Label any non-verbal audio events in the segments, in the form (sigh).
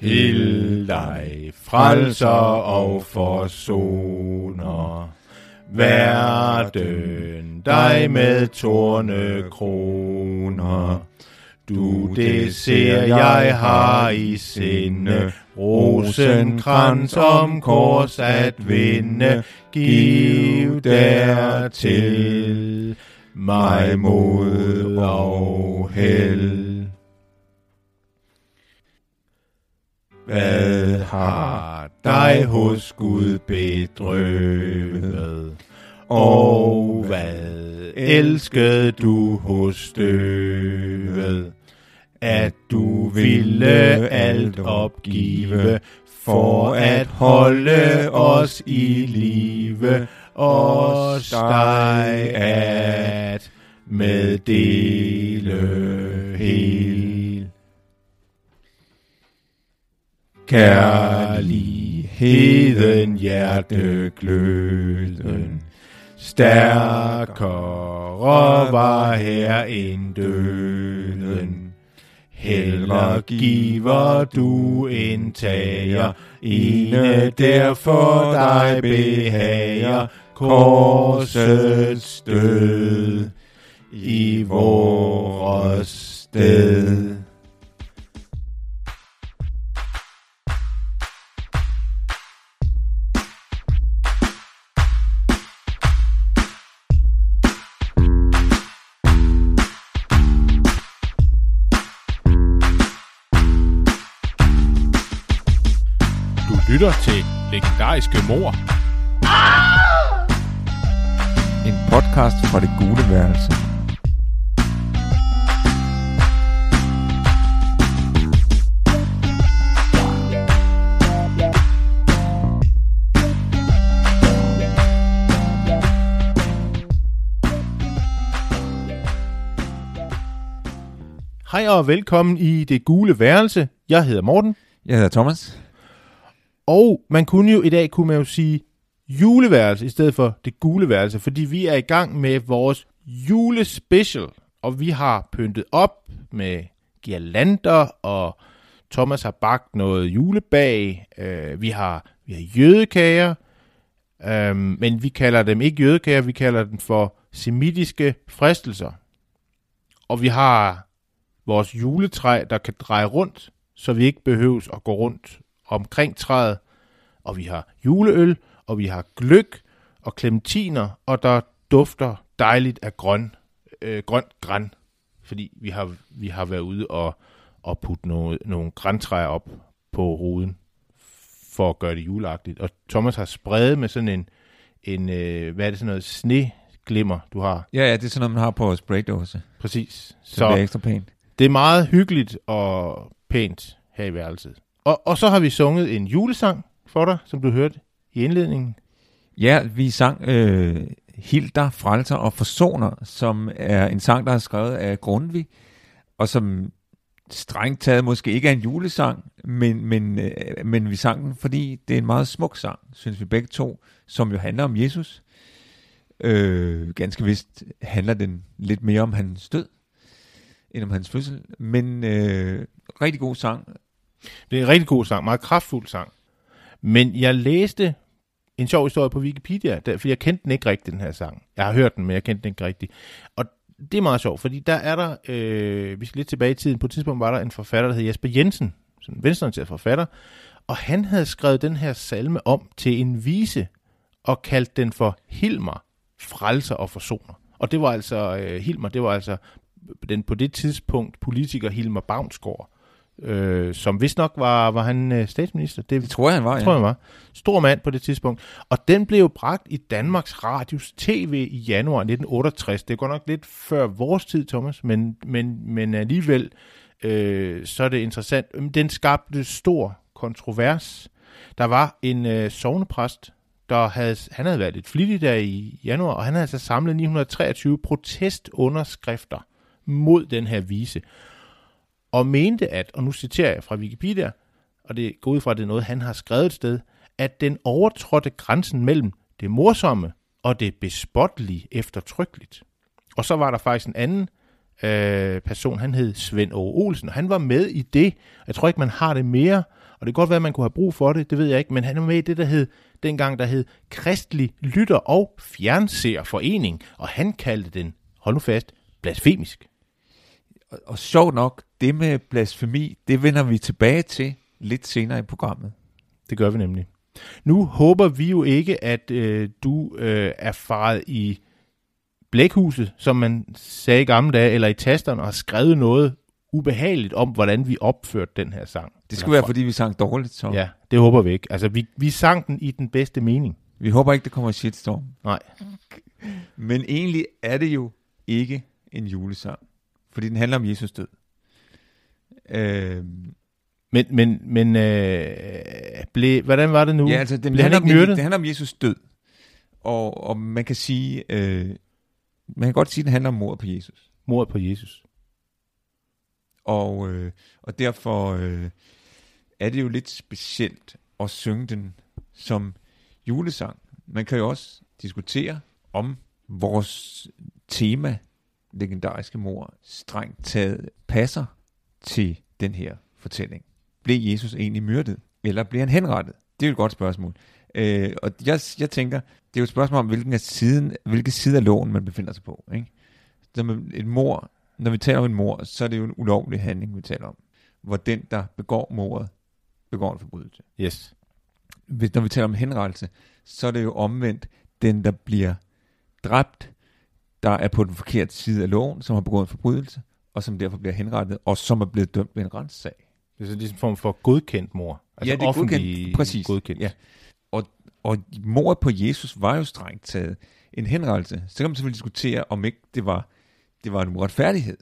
Hild dig, frelser og forsoner, verden dig med torne kroner. Du, det ser jeg har i sinde, rosenkrans om kors at vinde, giv dertil mig mod og held. Hvad har dig hos Gud bedrøvet? Og hvad elskede du hos støvet? At du ville alt opgive for at holde os i live, os dig at meddele helt. Kærligheden, hjertegløden, stærkere var her end døden. Hellere giver du en tager, ene derfor dig behager, korsets død i vores sted. Lytter til legendariske mor. En podcast fra det gule værelse. Hej og velkommen i det gule værelse. Jeg hedder Morten. Jeg hedder Thomas. Og man kunne jo i dag kunne man jo sige juleværelse i stedet for det gule værelse, fordi vi er i gang med vores julespecial, og vi har pyntet op med girlander, og Thomas har bagt noget julebag. Øh, vi har vi har jødekager, øh, men vi kalder dem ikke jødekager, vi kalder dem for semitiske fristelser. Og vi har vores juletræ, der kan dreje rundt, så vi ikke behøves at gå rundt omkring træet. Og vi har juleøl, og vi har gløk og klementiner, og der dufter dejligt af grøn, øh, grønt græn. Fordi vi har, vi har været ude og, og putte nogle, nogle græntræer op på ruden, for at gøre det juleagtigt. Og Thomas har spredt med sådan en, en øh, hvad er det sådan noget, sneglimmer, du har. Ja, ja, det er sådan noget, man har på spraydåse. Præcis. Så det bliver ekstra pænt. Det er meget hyggeligt og pænt her i værelset. Og, og så har vi sunget en julesang for dig, som du hørte i indledningen. Ja, vi sang øh, Hilder, Frelser og Forsoner, som er en sang, der er skrevet af Grundtvig, og som strengt taget måske ikke er en julesang, men, men, øh, men vi sang den, fordi det er en meget smuk sang, synes vi begge to, som jo handler om Jesus. Øh, ganske vist handler den lidt mere om hans død, end om hans fødsel, men øh, rigtig god sang. Det er en rigtig god sang, meget kraftfuld sang. Men jeg læste en sjov historie på Wikipedia, der, for jeg kendte den ikke rigtigt, den her sang. Jeg har hørt den, men jeg kendte den ikke rigtigt. Og det er meget sjovt, fordi der er der, øh, vi skal lidt tilbage i tiden, på et tidspunkt var der en forfatter, der hed Jesper Jensen, som en venstreorienteret forfatter, og han havde skrevet den her salme om til en vise, og kaldt den for Hilmer, frelser og forsoner. Og det var altså, øh, Hilmer, det var altså den på det tidspunkt politiker Hilmer Bavnsgaard, øh, som vist nok var, var han øh, statsminister. Det, Det tror jeg, han var, tror ja. jeg var. Stor mand på det tidspunkt. Og den blev bragt i Danmarks Radios TV i januar 1968. Det går nok lidt før vores tid, Thomas, men, men, men alligevel øh, så er det interessant. Den skabte stor kontrovers. Der var en øh, sovnepræst, der havde, han havde været lidt flittig der i januar, og han havde altså samlet 923 protestunderskrifter mod den her vise. Og mente at, og nu citerer jeg fra Wikipedia, og det går ud fra, at det er noget, han har skrevet et sted, at den overtrådte grænsen mellem det morsomme og det bespottelige eftertrykkeligt. Og så var der faktisk en anden øh, person, han hed Svend O. Olsen, og han var med i det. Jeg tror ikke, man har det mere. Og det kan godt være, at man kunne have brug for det, det ved jeg ikke, men han var med i det, der hed, dengang der hed Kristelig Lytter og Fjernseerforening, og han kaldte den, hold nu fast, blasfemisk. Og, og sjovt nok, det med blasfemi, det vender vi tilbage til lidt senere i programmet. Det gør vi nemlig. Nu håber vi jo ikke, at øh, du øh, er faret i blækhuset, som man sagde i gamle dage, eller i tasterne, og har skrevet noget ubehageligt om, hvordan vi opførte den her sang. Det skulle være, fordi vi sang dårligt, så. Ja, det håber vi ikke. Altså, vi, vi sang den i den bedste mening. Vi håber ikke, det kommer shitstorm. Nej. Men egentlig er det jo ikke en julesang, fordi den handler om Jesus død. Øh, Men, men, men øh, ble, hvordan var det nu? ja, altså, den Blev han handler, ikke om, myrdet? det handler om Jesus død. Og, og man kan sige, øh, man kan godt sige, at den handler om mord på Jesus. Mordet på Jesus. Og, øh, og derfor øh, er det jo lidt specielt at synge den som julesang. Man kan jo også diskutere, om vores tema, legendariske mor, strengt taget passer til den her fortælling. Blev Jesus egentlig myrdet, eller blev han henrettet? Det er jo et godt spørgsmål. Øh, og jeg, jeg tænker, det er jo et spørgsmål om, hvilken af siden, hvilke side af loven man befinder sig på. Ikke? Med et mor, når vi taler om en mor, så er det jo en ulovlig handling, vi taler om. Hvor den, der begår mordet, begår en forbrydelse. Yes. Hvis, når vi taler om henrettelse, så er det jo omvendt den, der bliver dræbt, der er på den forkerte side af loven, som har begået en forbrydelse, og som derfor bliver henrettet, og som er blevet dømt ved en retssag. Det er så ligesom en form for godkendt mor. Altså Ja, det er offentlig godkendt. Præcis. godkendt. Ja. Og, og mordet på Jesus var jo strengt taget en henrettelse. Så kan man selvfølgelig diskutere, om ikke det var, det var en uretfærdighed.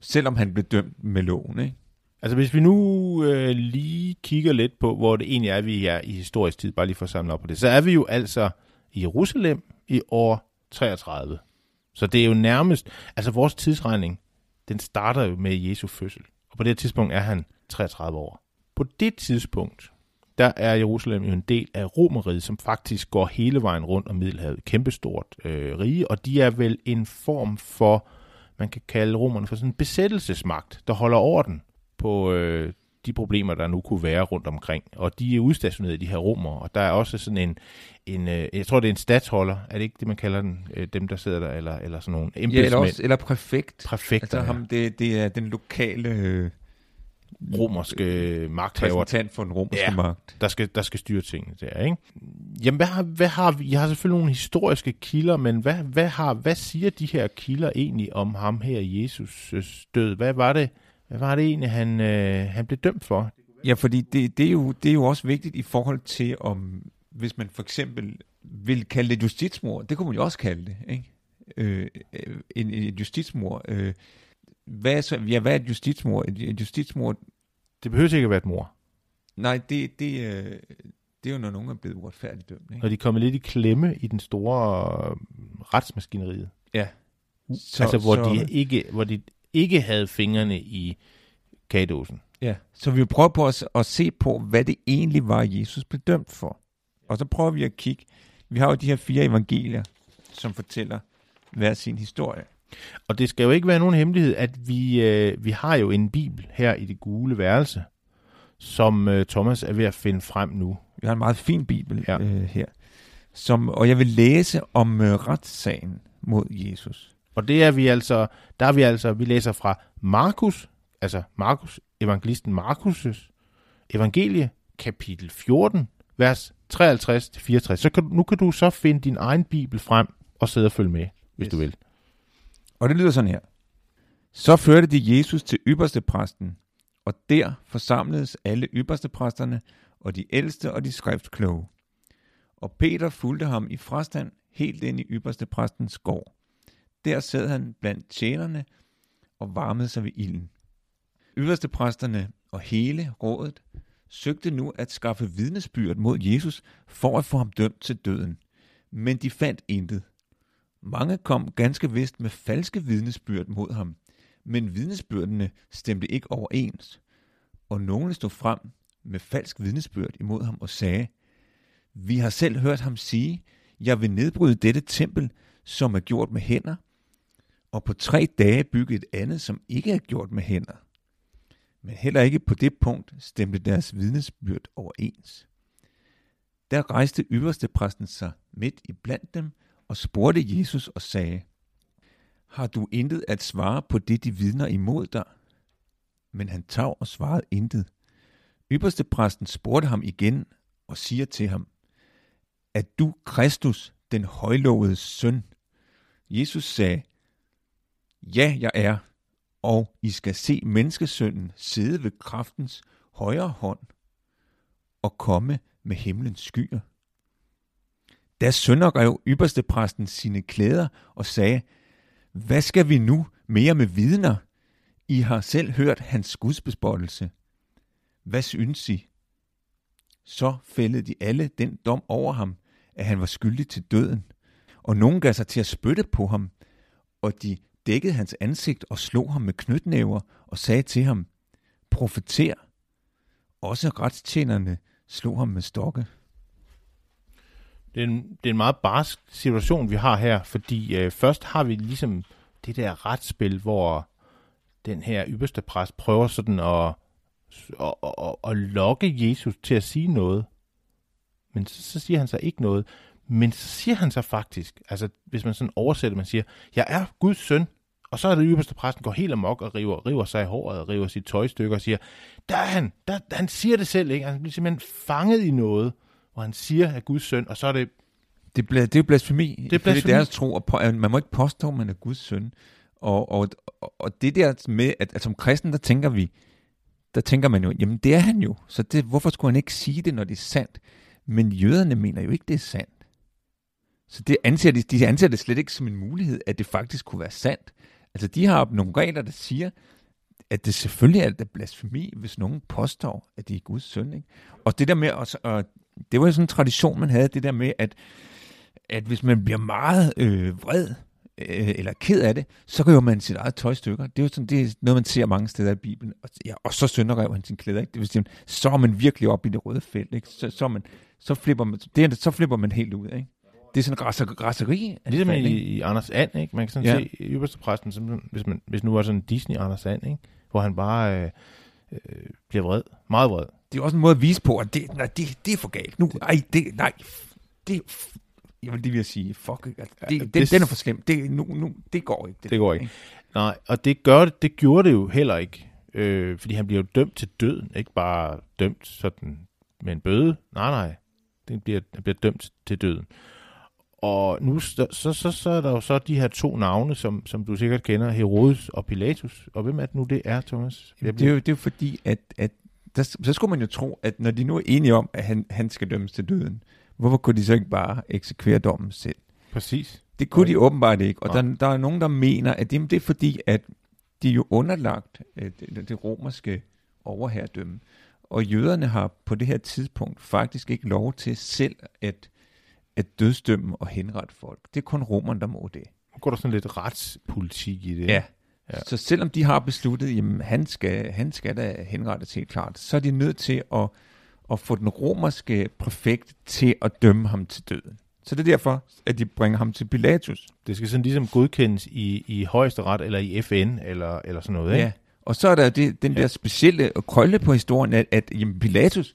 Selvom han blev dømt med loven, ikke? Altså hvis vi nu øh, lige kigger lidt på, hvor det egentlig er, vi er i historisk tid, bare lige for at samle op på det, så er vi jo altså i Jerusalem i år 33. Så det er jo nærmest, altså vores tidsregning, den starter jo med Jesu fødsel. Og på det tidspunkt er han 33 år. På det tidspunkt, der er Jerusalem jo en del af Romeriet, som faktisk går hele vejen rundt om Middelhavet. Kæmpestort øh, rige, og de er vel en form for, man kan kalde romerne for sådan en besættelsesmagt, der holder orden på øh, de problemer, der nu kunne være rundt omkring. Og de er udstationeret, de her romere, og der er også sådan en, en øh, jeg tror det er en statsholder, er det ikke det, man kalder den, øh, dem der sidder der, eller, eller sådan nogle Ja, eller, embedsmænd, også, eller præfekt. præfekter, Altså ja. ham, det, det er den lokale øh, romerske magthaver, repræsentant for den romerske Ja. magt. der skal, der skal styre tingene der, ikke? Jamen, hvad har, hvad har vi? Jeg har selvfølgelig nogle historiske kilder, men hvad, hvad, har, hvad siger de her kilder egentlig om ham her, Jesus død? Hvad var det, hvad var det egentlig, han, øh, han blev dømt for? Ja, fordi det, det, er jo, det er jo også vigtigt i forhold til, om hvis man for eksempel vil kalde det justitsmord, det kunne man jo også kalde det, ikke? Øh, en, en justitsmord. Øh, hvad er, så, ja, hvad er et justitsmord? Et, et justitsmord, Det behøver ikke at være et mor. nej, det, det, øh, det er jo, når nogen er blevet uretfærdigt dømt, ikke? Og de er kommet lidt i klemme i den store øh, retsmaskineriet. Ja. Så, altså, hvor, så... de ikke, hvor de ikke havde fingrene i kagedåsen. Ja, så vi vil prøve på at, at se på, hvad det egentlig var, Jesus blev dømt for. Og så prøver vi at kigge. Vi har jo de her fire evangelier, som fortæller hver sin historie. Og det skal jo ikke være nogen hemmelighed, at vi, øh, vi har jo en bibel her i det gule værelse, som øh, Thomas er ved at finde frem nu. Vi har en meget fin bibel ja. øh, her. Som, og jeg vil læse om øh, retssagen mod Jesus. Og det er vi altså, der er vi altså, vi læser fra Markus, altså Markus, evangelisten Markus' evangelie, kapitel 14, vers 53-64. Så kan, nu kan du så finde din egen bibel frem og sidde og følge med, hvis Yes. du vil. Og det lyder sådan her. Så førte de Jesus til ypperste præsten, og der forsamledes alle ypperste præsterne og de ældste og de skriftkloge. Og Peter fulgte ham i frastand helt ind i ypperste præstens gård. Der sad han blandt tjenerne og varmede sig ved ilden. Yderste præsterne og hele rådet søgte nu at skaffe vidnesbyrd mod Jesus for at få ham dømt til døden. Men de fandt intet. Mange kom ganske vist med falske vidnesbyrd mod ham, men vidnesbyrdene stemte ikke overens. Og nogle stod frem med falsk vidnesbyrd imod ham og sagde, Vi har selv hørt ham sige, jeg vil nedbryde dette tempel, som er gjort med hænder, og på tre dage bygge et andet, som ikke er gjort med hænder. Men heller ikke på det punkt stemte deres vidnesbyrd overens. Der rejste ypperste præsten sig midt i blandt dem og spurgte Jesus og sagde, Har du intet at svare på det, de vidner imod dig? Men han tav og svarede intet. Ypperste præsten spurgte ham igen og siger til ham, Er du Kristus, den højlovede søn? Jesus sagde, Ja, jeg er, og I skal se menneskesønnen sidde ved kraftens højre hånd og komme med himlens skyer. Da sønderrev ypperste præsten sine klæder og sagde, Hvad skal vi nu mere med vidner? I har selv hørt hans gudsbespottelse. Hvad synes I? Så fældede de alle den dom over ham, at han var skyldig til døden. Og nogen gav sig til at spytte på ham, og de dækkede hans ansigt og slog ham med knytnæver og sagde til ham, profeter. Også retstjenerne slog ham med stokke. Det er, en, det er en meget barsk situation, vi har her, fordi øh, først har vi ligesom det der retsspil, hvor den her ypperste præst prøver sådan at, at, at, at lokke Jesus til at sige noget. Men så, så siger han så ikke noget. Men så siger han så faktisk, altså hvis man sådan oversætter, man siger, jeg er Guds søn, og så er det ypperste præsten går helt amok og river, river sig i håret og river sit tøjstykke og siger, der er han, der, han siger det selv, ikke? Han bliver simpelthen fanget i noget, hvor han siger, at Guds søn, og så er det... Det, ble, det er jo blasfemi. Det er blasfemi. Det er deres tro, og på, man må ikke påstå, at man er Guds søn. Og, og, og det der med, at, at som kristen, der tænker vi, der tænker man jo, jamen det er han jo, så det, hvorfor skulle han ikke sige det, når det er sandt? Men jøderne mener jo ikke, det er sandt. Så det anser de, de anser det slet ikke som en mulighed, at det faktisk kunne være sandt. Altså de har nogle regler, der siger, at det selvfølgelig er det blasfemi, hvis nogen påstår, at de er Guds søn. Ikke? Og det der med, også, og det var jo sådan en tradition, man havde, det der med, at, at hvis man bliver meget øh, vred, øh, eller ked af det, så river man sit eget tøjstykker. Det er jo sådan, det er noget, man ser mange steder i Bibelen. Og, ja, og så sønderrev han sin klæder. Ikke? Det vil sige, så er man virkelig op i det røde felt. Ikke? Så, så, man, så, flipper man, det så flipper man helt ud. Ikke? Det er sådan en raseri. raseri ligesom i, i, Anders And, ikke? Man kan sådan ja. se i ypperste præsten, som, hvis, man, hvis nu er sådan Disney Anders And, ikke? hvor han bare øh, øh, bliver vred. Meget vred. Det er også en måde at vise på, at det, nej, det, det er for galt. Nu, ej, det, nej, det, Jamen, det vil jeg sige, fuck, det, det, det, den, er for slem. Det, nu, nu, det går ikke. Det, det går ikke. ikke. Nej, og det, gør det, det gjorde det jo heller ikke. Øh, fordi han bliver jo dømt til døden. Ikke bare dømt sådan med en bøde. Nej, nej. Den bliver, den bliver dømt til døden. Og nu så, så, så, er der jo så de her to navne, som, som du sikkert kender, Herodes og Pilatus. Og hvem er det nu, det er, Thomas? Det er jo, det er fordi, at, at der, så skulle man jo tro, at når de nu er enige om, at han, han skal dømmes til døden, hvorfor kunne de så ikke bare eksekvere dommen selv? Præcis. Det kunne de åbenbart ikke. Og der, der er nogen, der mener, at det, det er fordi, at de er jo underlagt øh, det, det romerske overherredømme. Og jøderne har på det her tidspunkt faktisk ikke lov til selv at, at dødsdømme og henrette folk. Det er kun romerne, der må det. Nu går der sådan lidt retspolitik i det. Ja. ja. Så selvom de har besluttet, at han skal, han skal da henrettes helt klart, så er de nødt til at at få den romerske præfekt til at dømme ham til døden. Så det er derfor, at de bringer ham til Pilatus. Det skal sådan ligesom godkendes i, i højesteret eller i FN eller, eller sådan noget, ikke? Ja, og så er der det, den ja. der specielle krølle på historien, at, at jamen, Pilatus,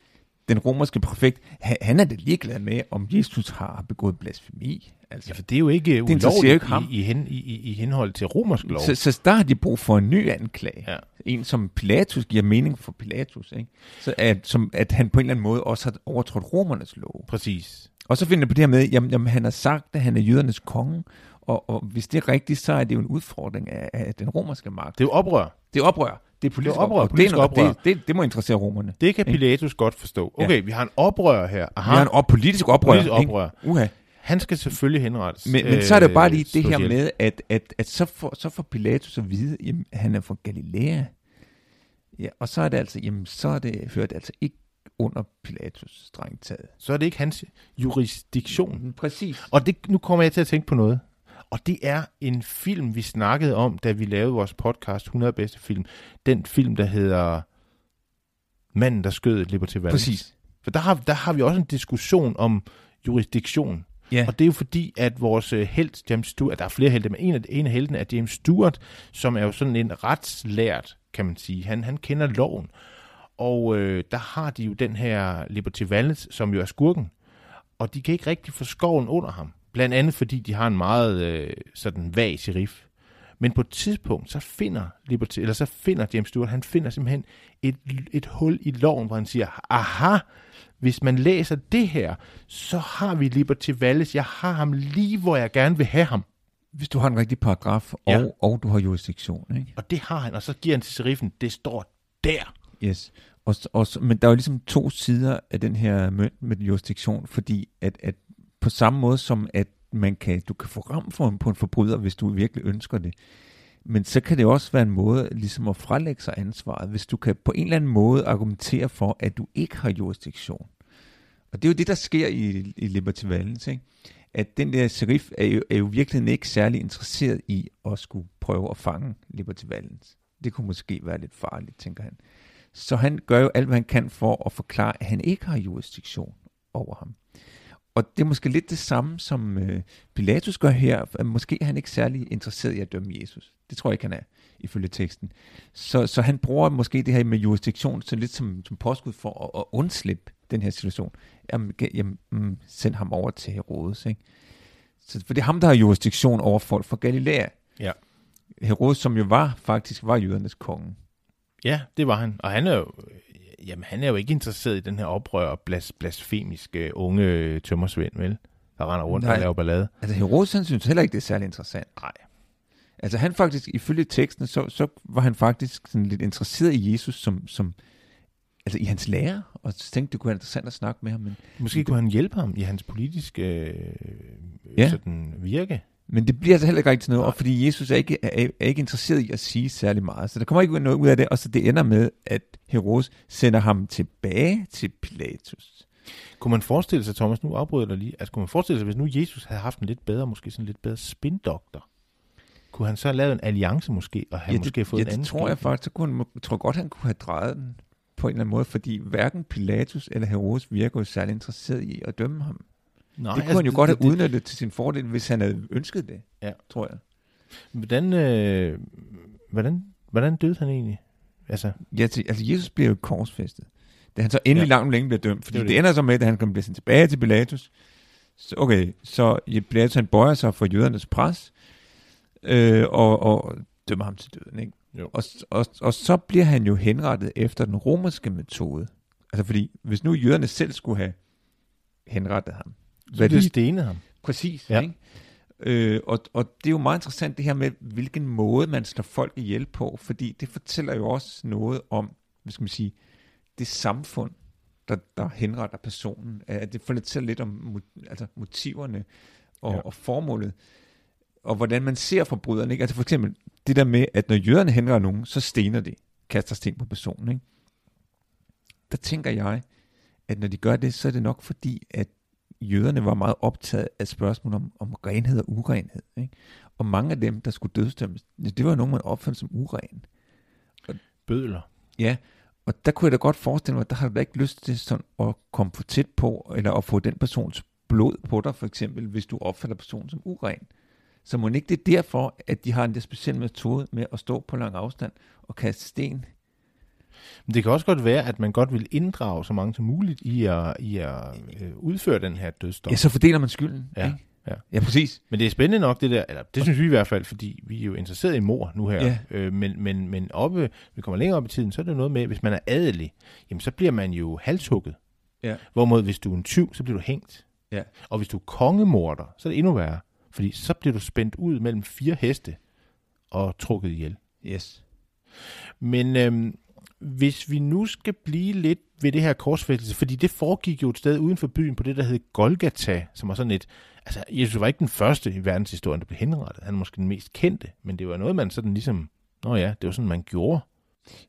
den romerske præfekt, han er da ligeglad med, om Jesus har begået blasfemi. Altså, ja, for det er jo ikke ulovligt ikke ham. I, i, hen, i, i henhold til romersk lov. Så, så der har de brug for en ny anklage. Ja. En, som Pilatus giver mening for Pilatus. Ikke? Så at, som, at han på en eller anden måde også har overtrådt romernes lov. Præcis. Og så finder jeg på det her med, jamen, jamen han har sagt, at han er jødernes konge, og, og hvis det er rigtigt, så er det jo en udfordring af, af den romerske magt. Det er jo oprør. Det er oprør. Det er politisk det er oprør. Politisk det, er oprør. Det, det, det må interessere romerne. Det kan Pilatus ikke? godt forstå. Okay, ja. vi har en oprør her. Aha. Vi har en op, politisk oprør. Politisk oprør. Uha. Han skal selvfølgelig henrettes. Men, men så er det bare lige det her med, at, at, at så, får, så får Pilatus at vide, at han er fra Galilea. Ja, og så er det altså, jamen, så er det, hører det altså ikke under Pilatus strengt taget. Så er det ikke hans jurisdiktion. Præcis. Og det, nu kommer jeg til at tænke på noget. Og det er en film, vi snakkede om, da vi lavede vores podcast 100 bedste film. Den film, der hedder Manden, der skød Liberty Valance. Præcis. For der har, der har vi også en diskussion om jurisdiktion. Ja. Og det er jo fordi, at vores øh, held, James Stewart, der er flere helte, men en af, en af heltene er James Stewart, som er jo sådan en retslært kan man sige. Han, han kender loven. Og øh, der har de jo den her Liberty Valance, som jo er skurken. Og de kan ikke rigtig få skoven under ham. Blandt andet fordi de har en meget øh, sådan vag sheriff. Men på et tidspunkt, så finder, Liberty, eller så finder James Stewart, han finder simpelthen et, et hul i loven, hvor han siger, aha, hvis man læser det her, så har vi Liberty Valles. Jeg har ham lige, hvor jeg gerne vil have ham. Hvis du har en rigtig paragraf, og, Ja. og du har jurisdiktion, ikke? Og det har han, og så giver han til sheriffen, det står der. Yes. Og, og, men der er jo ligesom to sider af den her mønt med jurisdiktion, fordi at, at på samme måde som at man kan, du kan få ram for en, på en forbryder, hvis du virkelig ønsker det. Men så kan det også være en måde ligesom at frelægge sig ansvaret, hvis du kan på en eller anden måde argumentere for, at du ikke har jurisdiktion. Og det er jo det, der sker i, i Liberty Valens, ikke? at den der sheriff er jo, er jo virkelig ikke særlig interesseret i at skulle prøve at fange Liberty Valens. Det kunne måske være lidt farligt, tænker han. Så han gør jo alt, hvad han kan for at forklare, at han ikke har jurisdiktion over ham. Og det er måske lidt det samme, som øh, Pilatus gør her. Måske er han ikke særlig interesseret i at dømme Jesus. Det tror jeg ikke, han er, ifølge teksten. Så, så han bruger måske det her med jurisdiktion så lidt som, som påskud for at, at undslippe den her situation. Jamen, jamen mm, send ham over til Herodes. Ikke? Så, for det er ham, der har jurisdiktion over folk fra Galilea. Ja. Herodes, som jo var faktisk var jødernes konge. Ja, det var han. Og han er jo, jamen, han er jo ikke interesseret i den her oprør og blas, blasfemiske unge tømmersvend, vel? Der render rundt Nej. og laver ballade. Altså Herodes, han synes heller ikke, det er særlig interessant. Nej. Altså han faktisk, ifølge teksten, så, så var han faktisk sådan lidt interesseret i Jesus som, som altså i hans lære, og tænkte, det kunne være interessant at snakke med ham, men, Måske kunne han hjælpe ham i hans politiske øh, Ja. sådan virke. Men det bliver altså heller ikke rigtig til noget, og fordi Jesus er ikke, er, er ikke interesseret i at sige særlig meget, så der kommer ikke noget ud af det, og så det ender med, at Herodes sender ham tilbage til Pilatus. Kunne man forestille sig, Thomas, nu afbryder jeg lige, altså kunne man forestille sig, hvis nu Jesus havde haft en lidt bedre, måske sådan lidt bedre spindoktor, kunne han så have lavet en alliance måske, og have ja, måske det, fået ja, en anden det tror jeg skæbne? faktisk, så kunne han, jeg tror godt, han kunne have drejet den på en eller anden måde, fordi hverken Pilatus eller Herodes virker jo særlig interesseret i at dømme ham. Nej, det kunne han jo godt have udnyttet til sin fordel, hvis han havde ønsket det, Ja. tror jeg. Hvordan, øh, hvordan, hvordan døde han egentlig? Altså, Ja, til, altså Jesus bliver jo korsfæstet. Da han så endelig Ja. langt længe bliver dømt, fordi Det det, det. det ender så med, at han kan blive sendt tilbage til Pilatus. Så, okay, så Pilatus han bøjer sig for jødernes pres, øh, og, og dømmer ham til døden. Ikke? Jo. Og, og, og så bliver han jo henrettet efter den romerske metode. Altså fordi, hvis nu jøderne selv skulle have henrettet ham. Hvad det de, stenet ham. præcis, Ja. ikke? Øh, og, og det er jo meget interessant det her med, hvilken måde man slår folk ihjel på, fordi det fortæller jo også noget om, hvad skal man sige, det samfund, der, der henretter personen. Uh, det fortæller lidt om altså motiverne og, ja. og formålet, og hvordan man ser forbryderne. Ikke? Altså for eksempel det der med, at når jøderne henretter nogen, så stener de, kaster sten på personen. Ikke? Der tænker jeg, at når de gør det, så er det nok fordi, at jøderne var meget optaget af spørgsmål om, om renhed og urenhed. Ikke? Og mange af dem, der skulle dødsdømmes, det var jo nogen, man opfandt som uren. Bødler. Ja, og der kunne jeg da godt forestille mig, at der har du da ikke lyst til sådan at komme for tæt på, eller at få den persons blod på dig, for eksempel, hvis du opfatter personen som uren. Så må ikke det er derfor, at de har en der speciel metode med at stå på lang afstand og kaste sten. Men det kan også godt være, at man godt vil inddrage så mange som muligt i at, i at øh, udføre den her dødsdom. Ja, så fordeler man skylden. Ja, ikke? ja. ja præcis. Men det er spændende nok, det der, eller det synes vi i hvert fald, fordi vi er jo interesseret i mor nu her. Ja. Øh, men, men, men oppe, vi kommer længere op i tiden, så er det noget med, hvis man er adelig, jamen så bliver man jo halshugget. Ja. Hvorimod hvis du er en tyv, så bliver du hængt. Ja. Og hvis du er kongemorder, så er det endnu værre. Fordi så bliver du spændt ud mellem fire heste og trukket ihjel. Yes. Men øhm, hvis vi nu skal blive lidt ved det her korsfæstelse, fordi det foregik jo et sted uden for byen på det, der hed Golgata, som var sådan et... Altså, Jesus var ikke den første i verdenshistorien, der blev henrettet. Han er måske den mest kendte, men det var noget, man sådan ligesom... Nå ja, det var sådan, man gjorde.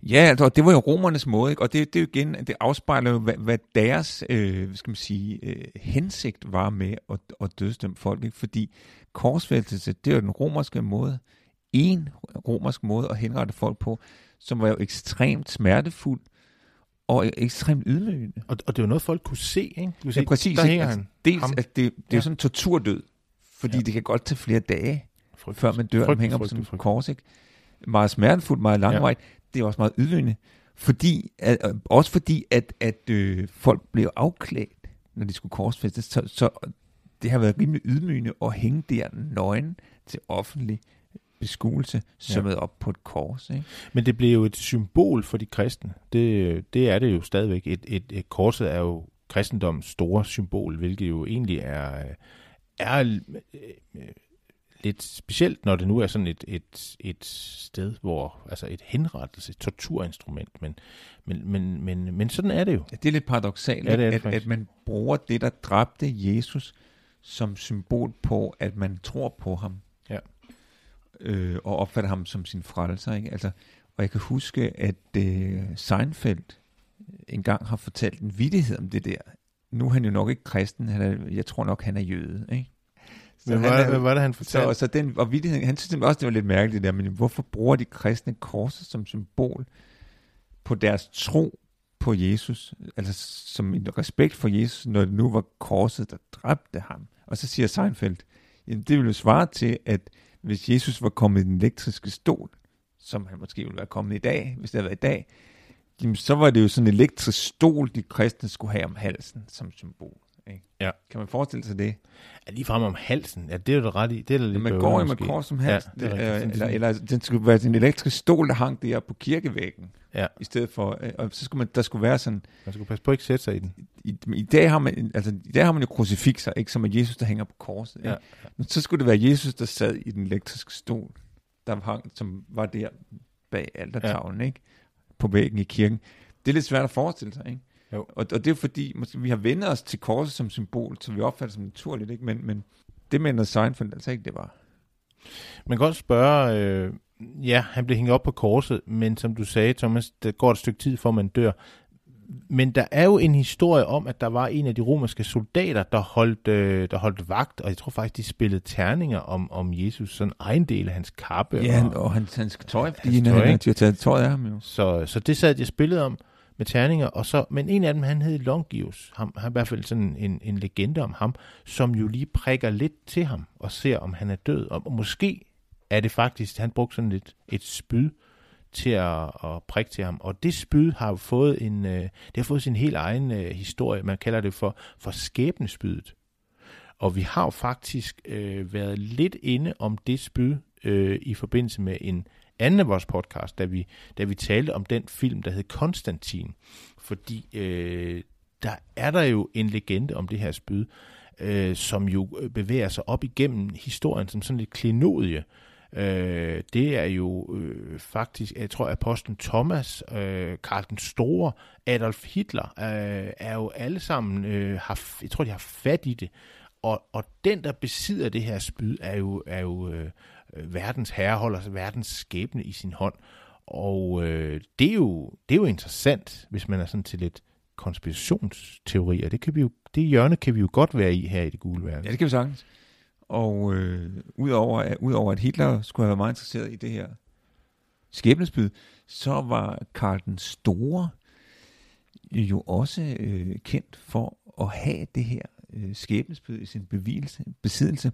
Ja, altså, det var jo romernes måde, ikke? og det, det er igen, det afspejler jo, hvad, hvad deres, øh, skal man sige, øh, hensigt var med at, at dødsdømme folk, ikke? fordi korsfældelse, det er jo den romerske måde, en romersk måde at henrette folk på, som var jo ekstremt smertefuld og ekstremt ydmygende. Og, og det var noget, folk kunne se, ikke? Du kunne Ja, se, præcis. Der hænger Altså, han. Dels, Ham. at det, det er Ja. jo sådan en torturdød, fordi Ja. det kan godt tage flere dage, Frygt, før man dør, og Frygtelig, man hænger på frygtelig, sådan en kors, ikke? Meget smertefuldt, meget langvejt. Ja. det er også meget ydmygende, fordi, at, øh, også fordi, at, at øh, folk blev afklædt, når de skulle korsfæstes, så, så det har været rimelig ydmygende at hænge der nøgen til offentlig beskuelse, sømmet ja. op på et kors. Ikke? Men det blev jo et symbol for de kristne. Det, det er det jo stadigvæk. Et, et, et korset er jo kristendoms store symbol, hvilket jo egentlig er, er øh, lidt specielt, når det nu er sådan et, et, et sted, hvor, altså et henrettelse, et torturinstrument, men, men, men, men, men sådan er det jo. Ja, det er lidt paradoxalt, ja, det er det at, at man bruger det, der dræbte Jesus, som symbol på, at man tror på ham. Øh, og opfatter ham som sin frelser. Ikke? Altså, og jeg kan huske, at øh, Seinfeld engang har fortalt en vidighed om det der. Nu er han jo nok ikke kristen, han er, jeg tror nok, han er jøde. Ikke? Så men hvad, han, hvad var det, han fortalte? Så, så den, og vidigheden, han synes også, det var lidt mærkeligt der, men hvorfor bruger de kristne korset som symbol på deres tro på Jesus, altså som en respekt for Jesus, når det nu var korset, der dræbte ham. Og så siger Seinfeld, jamen det ville jo svare til, at hvis Jesus var kommet i den elektriske stol, som han måske ville være kommet i dag, hvis det havde været i dag, jamen så var det jo sådan en elektrisk stol, de kristne skulle have om halsen som symbol. Ikke? Ja. Kan man forestille sig det? Ja, lige frem om halsen. Ja, det er jo det ret i. Det er lidt man går jo med kors som halsen. Ja, det er eller, eller, eller, den skulle være en elektrisk stol, der hang der på kirkevæggen. Ja. I stedet for, øh, og så skulle man, der skulle være sådan... Man skulle passe på at ikke sætte sig i den. I, i, dag har man, altså, I dag har man jo krucifixer, ikke? Som er Jesus, der hænger på korset. Ja. Men så skulle det være Jesus, der sad i den elektriske stol, der hang, som var der bag altertavlen, ja. ikke? På væggen i kirken. Det er lidt svært at forestille sig, ikke? Jo. Og, og det er fordi, måske, vi har vendt os til korset som symbol, så vi opfatter det som naturligt, ikke? Men, men det mener Seinfeld altså ikke, det var. Man kan godt spørge, øh, ja, han blev hængt op på korset, men som du sagde, Thomas, der går et stykke tid, for man dør. Men der er jo en historie om, at der var en af de romerske soldater, der holdt, øh, der holdt vagt, og jeg tror faktisk, de spillede terninger om, om Jesus, sådan egen del af hans kappe. Ja, og, og hans, hans tøj, fordi hans tøj, han, de har taget tøjet af ham jo. Så, så det sad de spillet om med terninger, og så, men en af dem, han hed Longius, han har i hvert fald sådan en, en legende om ham, som jo lige prikker lidt til ham, og ser, om han er død, og måske er det faktisk, han brugte sådan lidt et spyd til at, at prikke til ham, og det spyd har fået en, øh, det har fået sin helt egen øh, historie, man kalder det for, for skæbnespydet. Og vi har jo faktisk øh, været lidt inde om det spyd øh, i forbindelse med en anden af vores podcast, da vi, da vi talte om den film, der hed Konstantin. Fordi øh, der er der jo en legende om det her spyd, øh, som jo øh, bevæger sig op igennem historien som sådan et klenodie. Øh, Øh, det er jo øh, faktisk, jeg tror, apostlen Thomas, øh, Karl den Store, Adolf Hitler, øh, er jo alle sammen, øh, har, jeg tror, de har fat i det. Og, og den, der besidder det her spyd, er jo, er jo øh, øh, verdens herre holder altså verdens skæbne i sin hånd. Og øh, det, er jo, det er jo interessant, hvis man er sådan til lidt konspirationsteorier. Det, kan vi jo, det hjørne kan vi jo godt være i her i det gule verden. Ja, det kan vi sagtens. Og øh, udover, at, udover at Hitler skulle have været meget interesseret i det her skæbnesbyd, så var Karl den Store jo også øh, kendt for at have det her øh, skæbnesbyd i sin bevielse, besiddelse,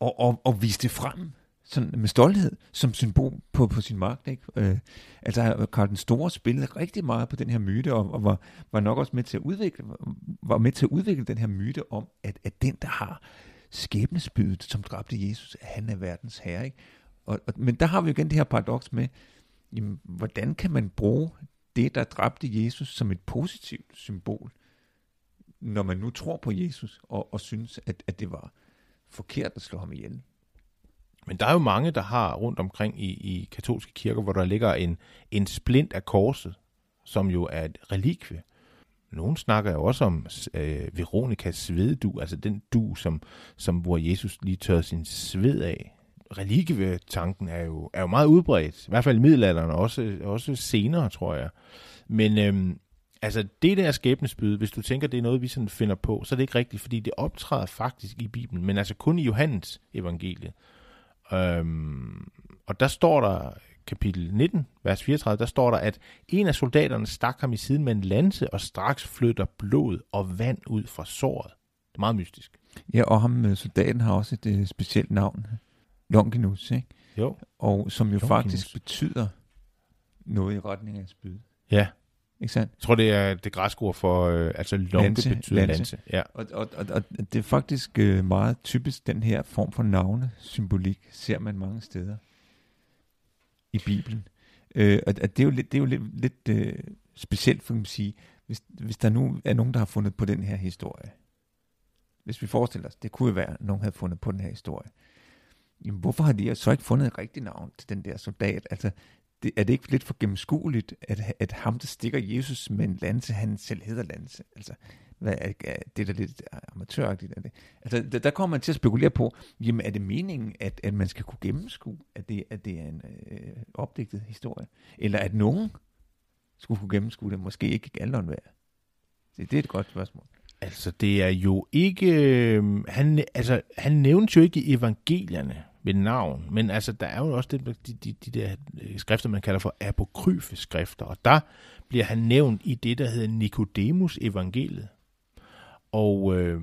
og, og, og vise det frem sådan med stolthed som symbol på, på sin magt. Ikke? Øh, altså Karl den Store spillede rigtig meget på den her myte, og, og var, var nok også med til at udvikle, var med til at udvikle den her myte om, at, at den, der har skæbnesbydet, som dræbte Jesus, at han er verdens herre. Ikke? Og, og, men der har vi jo igen det her paradoks med, jamen, hvordan kan man bruge det, der dræbte Jesus, som et positivt symbol, når man nu tror på Jesus, og, og synes, at, at det var forkert at slå ham ihjel. Men der er jo mange, der har rundt omkring i, i katolske kirker, hvor der ligger en, en splint af korset, som jo er et relikvie. Nogle snakker jo også om øh, Veronikas sveddu, altså den du, som, som hvor Jesus lige tørrede sin sved af. Relikvie-tanken er jo, er jo meget udbredt, i hvert fald i middelalderen, også, også senere, tror jeg. Men øh, altså det der skæbnesbyde, hvis du tænker, det er noget, vi sådan finder på, så er det ikke rigtigt, fordi det optræder faktisk i Bibelen, men altså kun i Johannes evangeliet. Øhm, og der står der, kapitel 19, vers 34, der står der, at en af soldaterne stak ham i siden med en lanse, og straks flytter blod og vand ud fra såret. Det er meget mystisk. Ja, og ham, øh, soldaten har også et uh, specielt navn. Longinus, ikke? Jo. Og som jo Longinus. faktisk betyder noget i retning af spyd. Ja. Ikke sandt? Jeg tror, det er det græske ord for, øh, altså lonke Lanse, betyder lanse. lanse. Ja. Og, og, og, og det er faktisk øh, meget typisk, den her form for navnesymbolik ser man mange steder i Bibelen. Øh, og, det er jo lidt, det er jo lidt, lidt øh, specielt, for man sige, hvis, hvis der nu er nogen, der har fundet på den her historie. Hvis vi forestiller os, det kunne jo være, at nogen havde fundet på den her historie. Jamen, hvorfor har de så ikke fundet et rigtigt navn til den der soldat? Altså, det, er det ikke lidt for gennemskueligt, at, at ham, der stikker Jesus med en lanse, han selv hedder lanse? Altså, hvad er, er det er da lidt amatøragtigt. Er det? Altså, der, der kommer man til at spekulere på, jamen er det meningen, at, at man skal kunne gennemskue, at det, at det er en øh, opdigtet historie? Eller at nogen skulle kunne gennemskue det, måske ikke alderen værd? Det, det er et godt spørgsmål. Altså, det er jo ikke... Øh, han, altså, han nævnes jo ikke i evangelierne ved navn, men altså, der er jo også det, de, de, de der øh, skrifter, man kalder for apokryfe skrifter, og der bliver han nævnt i det, der hedder Nikodemus evangeliet. Og, øh,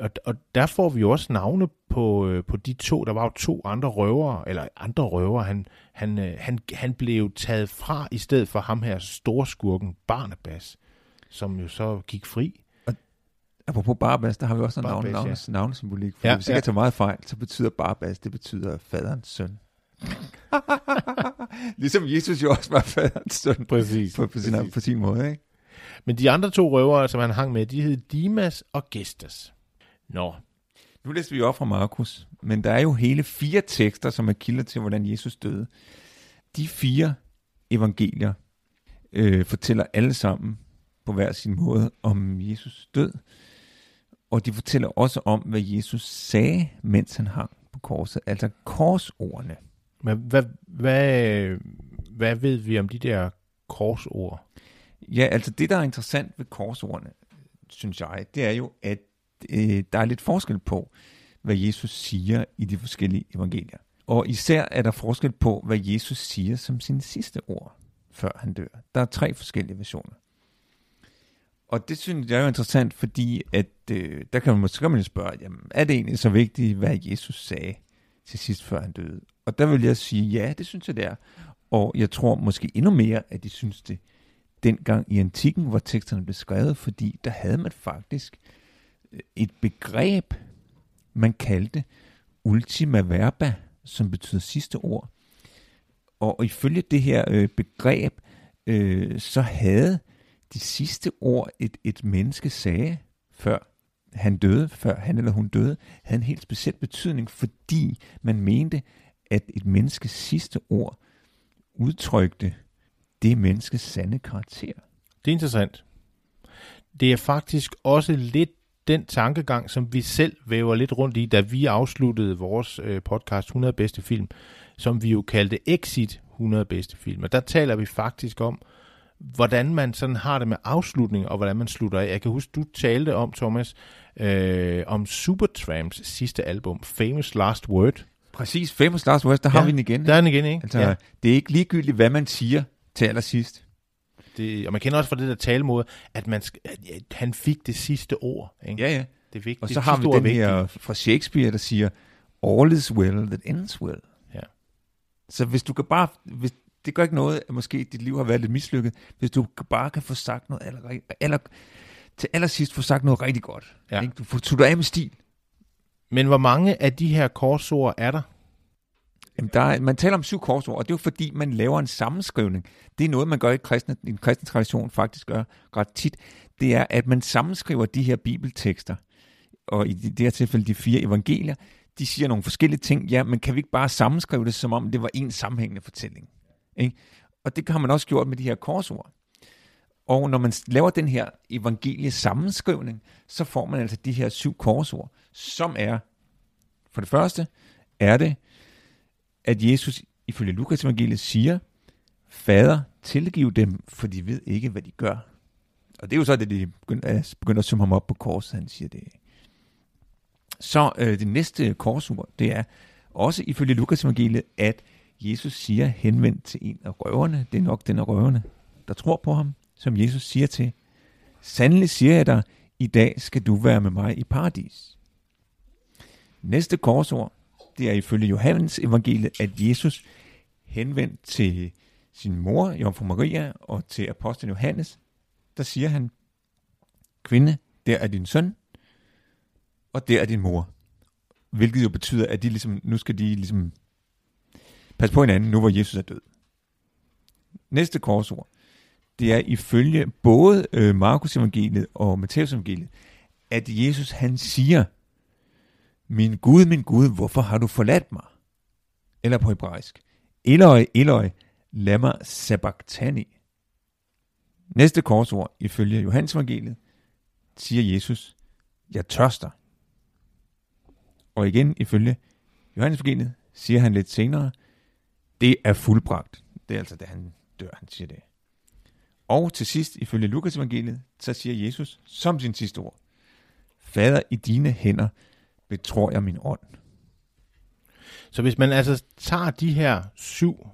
og, og der får vi jo også navne på, øh, på de to. Der var jo to andre røvere, eller andre røvere. Han, han, øh, han, han blev taget fra i stedet for ham her storskurken Barnabas, som jo så gik fri. Apropos Barbas, der har vi også en navn, navn, ja. navnesymbolik. For Ja, hvis ikke ja. jeg tager meget fejl, så betyder Barbas, det betyder faderens søn. (laughs) ligesom Jesus jo også var faderens søn Præcis. på, på, sin, på sin måde. Ikke? Men de andre to røvere, som han hang med, de hed Dimas og Gestas. Nå, Nu læser vi op fra Markus, men der er jo hele fire tekster, som er kilder til, hvordan Jesus døde. De fire evangelier øh, fortæller alle sammen på hver sin måde om Jesus død, og de fortæller også om, hvad Jesus sagde, mens han hang på korset, altså korsordene. men hvad, hvad, hvad ved vi om de der korsord? Ja, altså det, der er interessant ved korsordene, synes jeg, det er jo, at øh, der er lidt forskel på, hvad Jesus siger i de forskellige evangelier. Og især er der forskel på, hvad Jesus siger som sin sidste ord, før han dør. Der er tre forskellige versioner. Og det synes jeg er jo interessant, fordi at, øh, der kan man måske kan man spørge, jamen, er det egentlig så vigtigt, hvad Jesus sagde til sidst, før han døde? Og der vil jeg sige, ja, det synes jeg, det er. Og jeg tror måske endnu mere, at de synes det dengang i antikken, hvor teksterne blev skrevet, fordi der havde man faktisk øh, et begreb, man kaldte ultima verba, som betyder sidste ord. Og ifølge det her øh, begreb, øh, så havde de sidste ord, et, et menneske sagde, før han døde, før han eller hun døde, havde en helt speciel betydning, fordi man mente, at et menneskes sidste ord udtrykte det menneskes sande karakter. Det er interessant. Det er faktisk også lidt den tankegang, som vi selv væver lidt rundt i, da vi afsluttede vores øh, podcast 100 bedste film, som vi jo kaldte Exit 100 bedste film. Og der taler vi faktisk om, hvordan man sådan har det med afslutning, og hvordan man slutter af. Jeg kan huske, du talte om, Thomas, øh, om Supertramps sidste album, Famous Last Word. Præcis, famous last words, der har Ja, vi den igen. Der er den igen, ikke? Altså, ja. det er ikke ligegyldigt, hvad man siger til allersidst. Det, og man kender også fra det der talemåde, at, man at han fik det sidste ord. Ikke? Ja, ja. Det er vigtigt. Og så har vi den her fra Shakespeare, der siger, all is well that ends well. Ja. Så hvis du kan bare, hvis, det gør ikke noget, at måske dit liv har været lidt mislykket, hvis du bare kan få sagt noget, aller, aller, til allersidst få sagt noget rigtig godt. Ja. Ikke? Du får af med stil. Men hvor mange af de her korsord er der? Jamen, der er, man taler om syv korsord, og det er jo fordi, man laver en sammenskrivning. Det er noget, man gør i, kristne, i kristen tradition faktisk gør ret tit. Det er, at man sammenskriver de her bibeltekster, og i det her tilfælde de fire evangelier, de siger nogle forskellige ting. Ja, men kan vi ikke bare sammenskrive det, som om det var en sammenhængende fortælling? Ikke? Og det har man også gjort med de her korsord. Og når man laver den her evangeliesammenskrivning, så får man altså de her syv korsord, som er, for det første, er det, at Jesus ifølge Lukas evangeliet siger, Fader, tilgiv dem, for de ved ikke, hvad de gør. Og det er jo så det, de begynder, begynder at summe ham op på korset, han siger det. Så øh, det næste korsord, det er også ifølge Lukas evangeliet, at Jesus siger henvendt til en af røverne, det er nok den af røverne, der tror på ham, som Jesus siger til, Sandelig siger jeg dig, i dag skal du være med mig i paradis. Næste korsord, det er ifølge Johannes evangeliet, at Jesus henvendt til sin mor, Jomfru Maria, og til apostlen Johannes, der siger han, kvinde, der er din søn, og der er din mor. Hvilket jo betyder, at de ligesom, nu skal de ligesom passe på hinanden, nu hvor Jesus er død. Næste korsord, det er ifølge både øh, Markus evangeliet og Matthæus evangeliet, at Jesus han siger, min Gud, min Gud, hvorfor har du forladt mig? Eller på hebraisk, Eloi, Eloi, lama sabachthani. Næste korsord, ifølge Johannes evangeliet, siger Jesus, jeg tørster. Og igen, ifølge Johannes evangeliet, siger han lidt senere, det er fuldbragt. Det er altså, da han dør, han siger det. Og til sidst, ifølge Lukas evangeliet, så siger Jesus som sin sidste ord, Fader, i dine hænder betror jeg min ånd. Så hvis man altså tager de her syv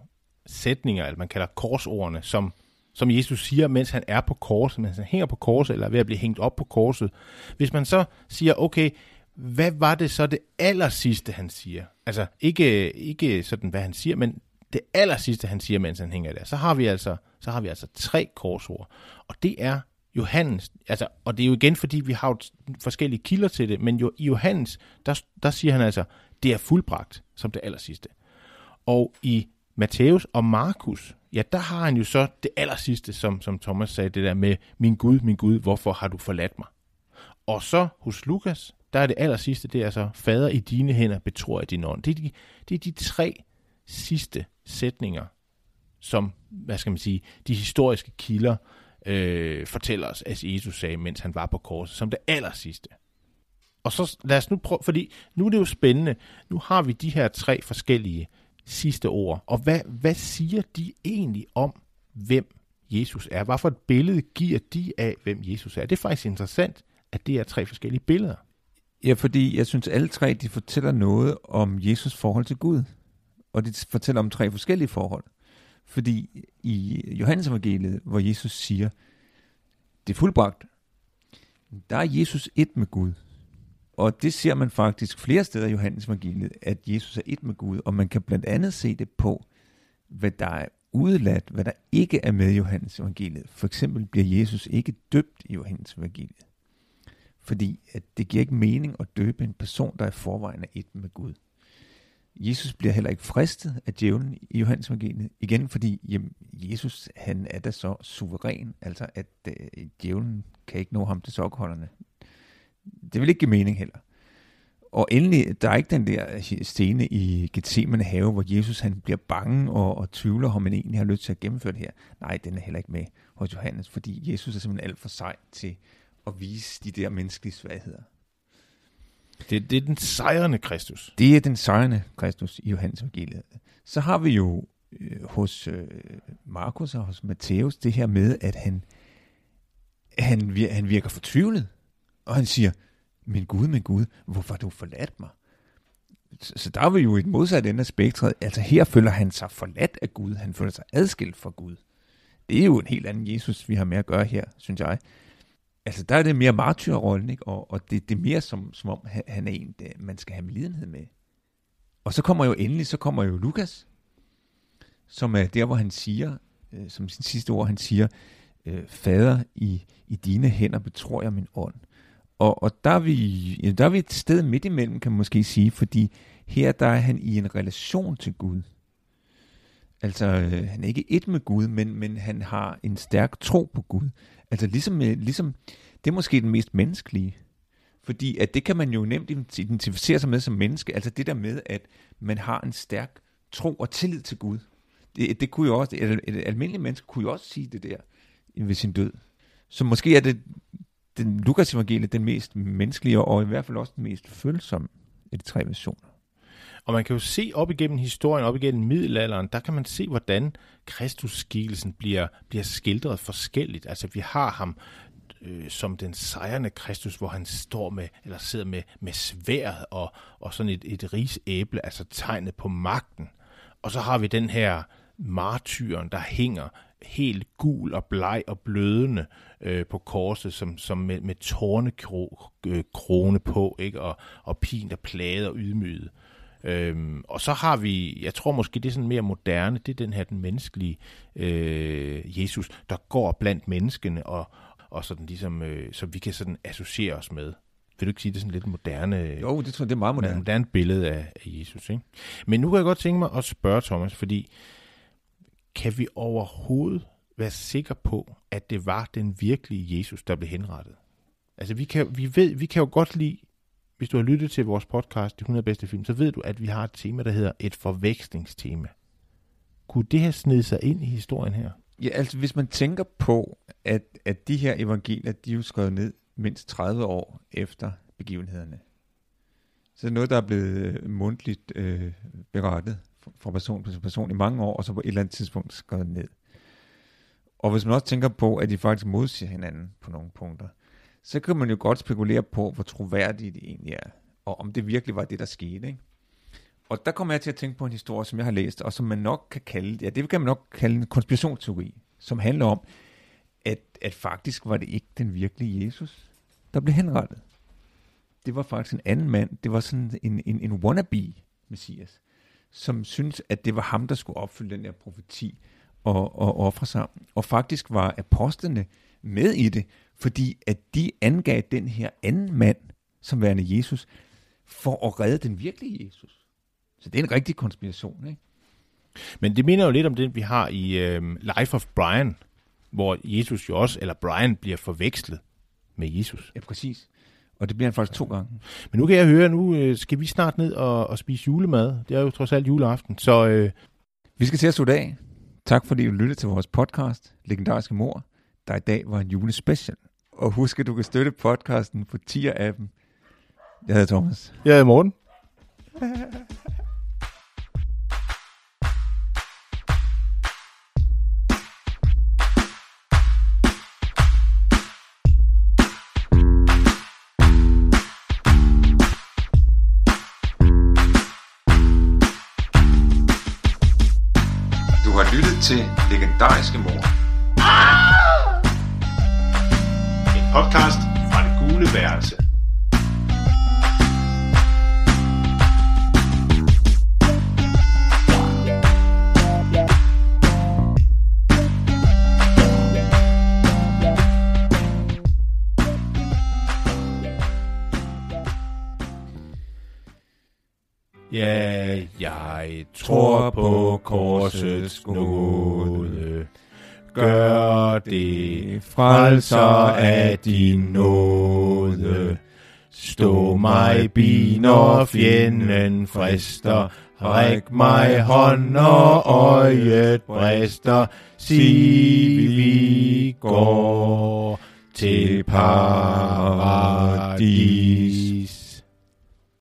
sætninger, eller man kalder korsordene, som, som Jesus siger, mens han er på korset, mens han hænger på korset, eller er ved at blive hængt op på korset. Hvis man så siger, okay, hvad var det så det aller sidste, han siger? Altså ikke, ikke sådan, hvad han siger, men det aller sidste, han siger, mens han hænger der. Så har vi altså, så har vi altså tre korsord. Og det er Johannes, altså, og det er jo igen, fordi vi har jo forskellige kilder til det, men jo, i Johannes, der, der siger han altså, det er fuldbragt, som det allersidste. Og i Matthæus og Markus, ja, der har han jo så det allersidste, som, som Thomas sagde, det der med, min Gud, min Gud, hvorfor har du forladt mig? Og så hos Lukas, der er det allersidste, det er så, fader i dine hænder betror jeg din ånd. Det er de, det er de tre sidste sætninger, som, hvad skal man sige, de historiske kilder øh, fortæller os, at Jesus sagde, mens han var på korset, som det aller sidste. Og så lad os nu prøve, fordi nu er det jo spændende. Nu har vi de her tre forskellige sidste ord. Og hvad, hvad siger de egentlig om, hvem Jesus er? Hvad for et billede giver de af, hvem Jesus er? Det er faktisk interessant, at det er tre forskellige billeder. Ja, fordi jeg synes, alle tre de fortæller noget om Jesus forhold til Gud. Og de fortæller om tre forskellige forhold. Fordi i Johannes evangeliet, hvor Jesus siger, det er fuldbragt, der er Jesus et med Gud. Og det ser man faktisk flere steder i Johannes evangeliet, at Jesus er et med Gud, og man kan blandt andet se det på, hvad der er udeladt, hvad der ikke er med i Johannes evangeliet. For eksempel bliver Jesus ikke døbt i Johannes evangeliet. Fordi at det giver ikke mening at døbe en person, der er forvejen er et med Gud. Jesus bliver heller ikke fristet af djævlen i Johannes evangeliet. Igen fordi jamen, Jesus han er da så suveræn, altså at øh, djævlen kan ikke nå ham til sokkeholderne. Det vil ikke give mening heller. Og endelig, der er ikke den der øh, scene i Gethsemane have, hvor Jesus han bliver bange og, og tvivler, om han egentlig har lyst til at gennemføre det her. Nej, den er heller ikke med hos Johannes, fordi Jesus er simpelthen alt for sej til at vise de der menneskelige svagheder. Det, det er den sejrende Kristus. Det er den sejrende Kristus i Johannes evangeliet. Så har vi jo øh, hos øh, Markus og hos Matthæus det her med, at han, han, han virker fortvivlet. Og han siger, min Gud, min Gud, hvorfor har du forladt mig? Så, så der er vi jo et modsat ende af spektret. Altså her føler han sig forladt af Gud. Han føler sig adskilt fra Gud. Det er jo en helt anden Jesus, vi har med at gøre her, synes jeg. Altså der er det mere martyrrollen, ikke? Og, og det, det er mere som, som om, han er en, der man skal have medlidenhed med. Og så kommer jo endelig, så kommer jo Lukas, som er der, hvor han siger, øh, som sin sidste ord, han siger, øh, Fader, i, i dine hænder betror jeg min ånd. Og, og der, er vi, der er vi et sted midt imellem, kan man måske sige, fordi her der er han i en relation til Gud. Altså, øh, han er ikke et med Gud, men, men han har en stærk tro på Gud. Altså, ligesom, øh, ligesom, det er måske den mest menneskelige. Fordi at det kan man jo nemt identificere sig med som menneske. Altså det der med, at man har en stærk tro og tillid til Gud. Det, det kunne jo også, et, et almindeligt menneske kunne jo også sige det der ved sin død. Så måske er det den Lukas evangeliet den mest menneskelige, og i hvert fald også den mest følsomme af de tre versioner. Og man kan jo se op igennem historien, op igennem middelalderen, der kan man se, hvordan Kristusskikkelsen bliver, bliver skildret forskelligt. Altså vi har ham øh, som den sejrende Kristus, hvor han står med, eller sidder med, med sværet og, og sådan et, et risæble, altså tegnet på magten. Og så har vi den her martyren, der hænger helt gul og bleg og blødende øh, på korset, som, som med, med tårnekrone øh, på, ikke? Og, og pin og plade og ydmyget. Øhm, og så har vi, jeg tror måske det er sådan mere moderne, det er den her den menneskelige øh, Jesus, der går blandt menneskene, og, og sådan ligesom, øh, så vi kan sådan associere os med. Vil du ikke sige, det er sådan lidt moderne, Jo, det tror jeg, det er meget moderne, moderne. moderne billede af, af Jesus, ikke? Men nu kan jeg godt tænke mig at spørge Thomas, fordi kan vi overhovedet være sikre på, at det var den virkelige Jesus, der blev henrettet? Altså, vi kan, vi ved, vi kan jo godt lide, hvis du har lyttet til vores podcast, De 100 bedste film, så ved du, at vi har et tema, der hedder et forvekslingstema. Kunne det have snedet sig ind i historien her? Ja, altså hvis man tænker på, at, at de her evangelier, de er jo skrevet ned mindst 30 år efter begivenhederne. Så det er noget, der er blevet øh, mundtligt øh, berettet fra person til person i mange år, og så på et eller andet tidspunkt skrevet ned. Og hvis man også tænker på, at de faktisk modsiger hinanden på nogle punkter, så kan man jo godt spekulere på, hvor troværdigt det egentlig er, og om det virkelig var det, der skete. Ikke? Og der kommer jeg til at tænke på en historie, som jeg har læst, og som man nok kan kalde, ja, det kan man nok kalde en konspirationsteori, som handler om, at, at faktisk var det ikke den virkelige Jesus, der blev henrettet. Det var faktisk en anden mand. Det var sådan en, en, en wannabe messias, som syntes, at det var ham, der skulle opfylde den der profeti og, og ofre sig. Og faktisk var apostlene med i det, fordi at de angav den her anden mand, som værende Jesus, for at redde den virkelige Jesus. Så det er en rigtig konspiration, ikke? Men det minder jo lidt om det, vi har i øh, Life of Brian, hvor Jesus jo også, eller Brian, bliver forvekslet med Jesus. Ja, præcis. Og det bliver han faktisk to gange. Men nu kan jeg høre, nu øh, skal vi snart ned og, og spise julemad. Det er jo trods alt juleaften, så øh, Vi skal til at slutte af. Tak fordi du lyttede til vores podcast, Legendariske Mor, der i dag var en julespecial. Og husk, at du kan støtte podcasten på tier-appen. Jeg hedder Thomas. jeg er Morten. Du har lyttet til Legendariske Mor. Tror på korsets nåde. Gør det, frelser af din nåde. Stå mig bi, når fjenden frister. Ræk mig hånd, når øjet brister. Sig, vi går til paradis.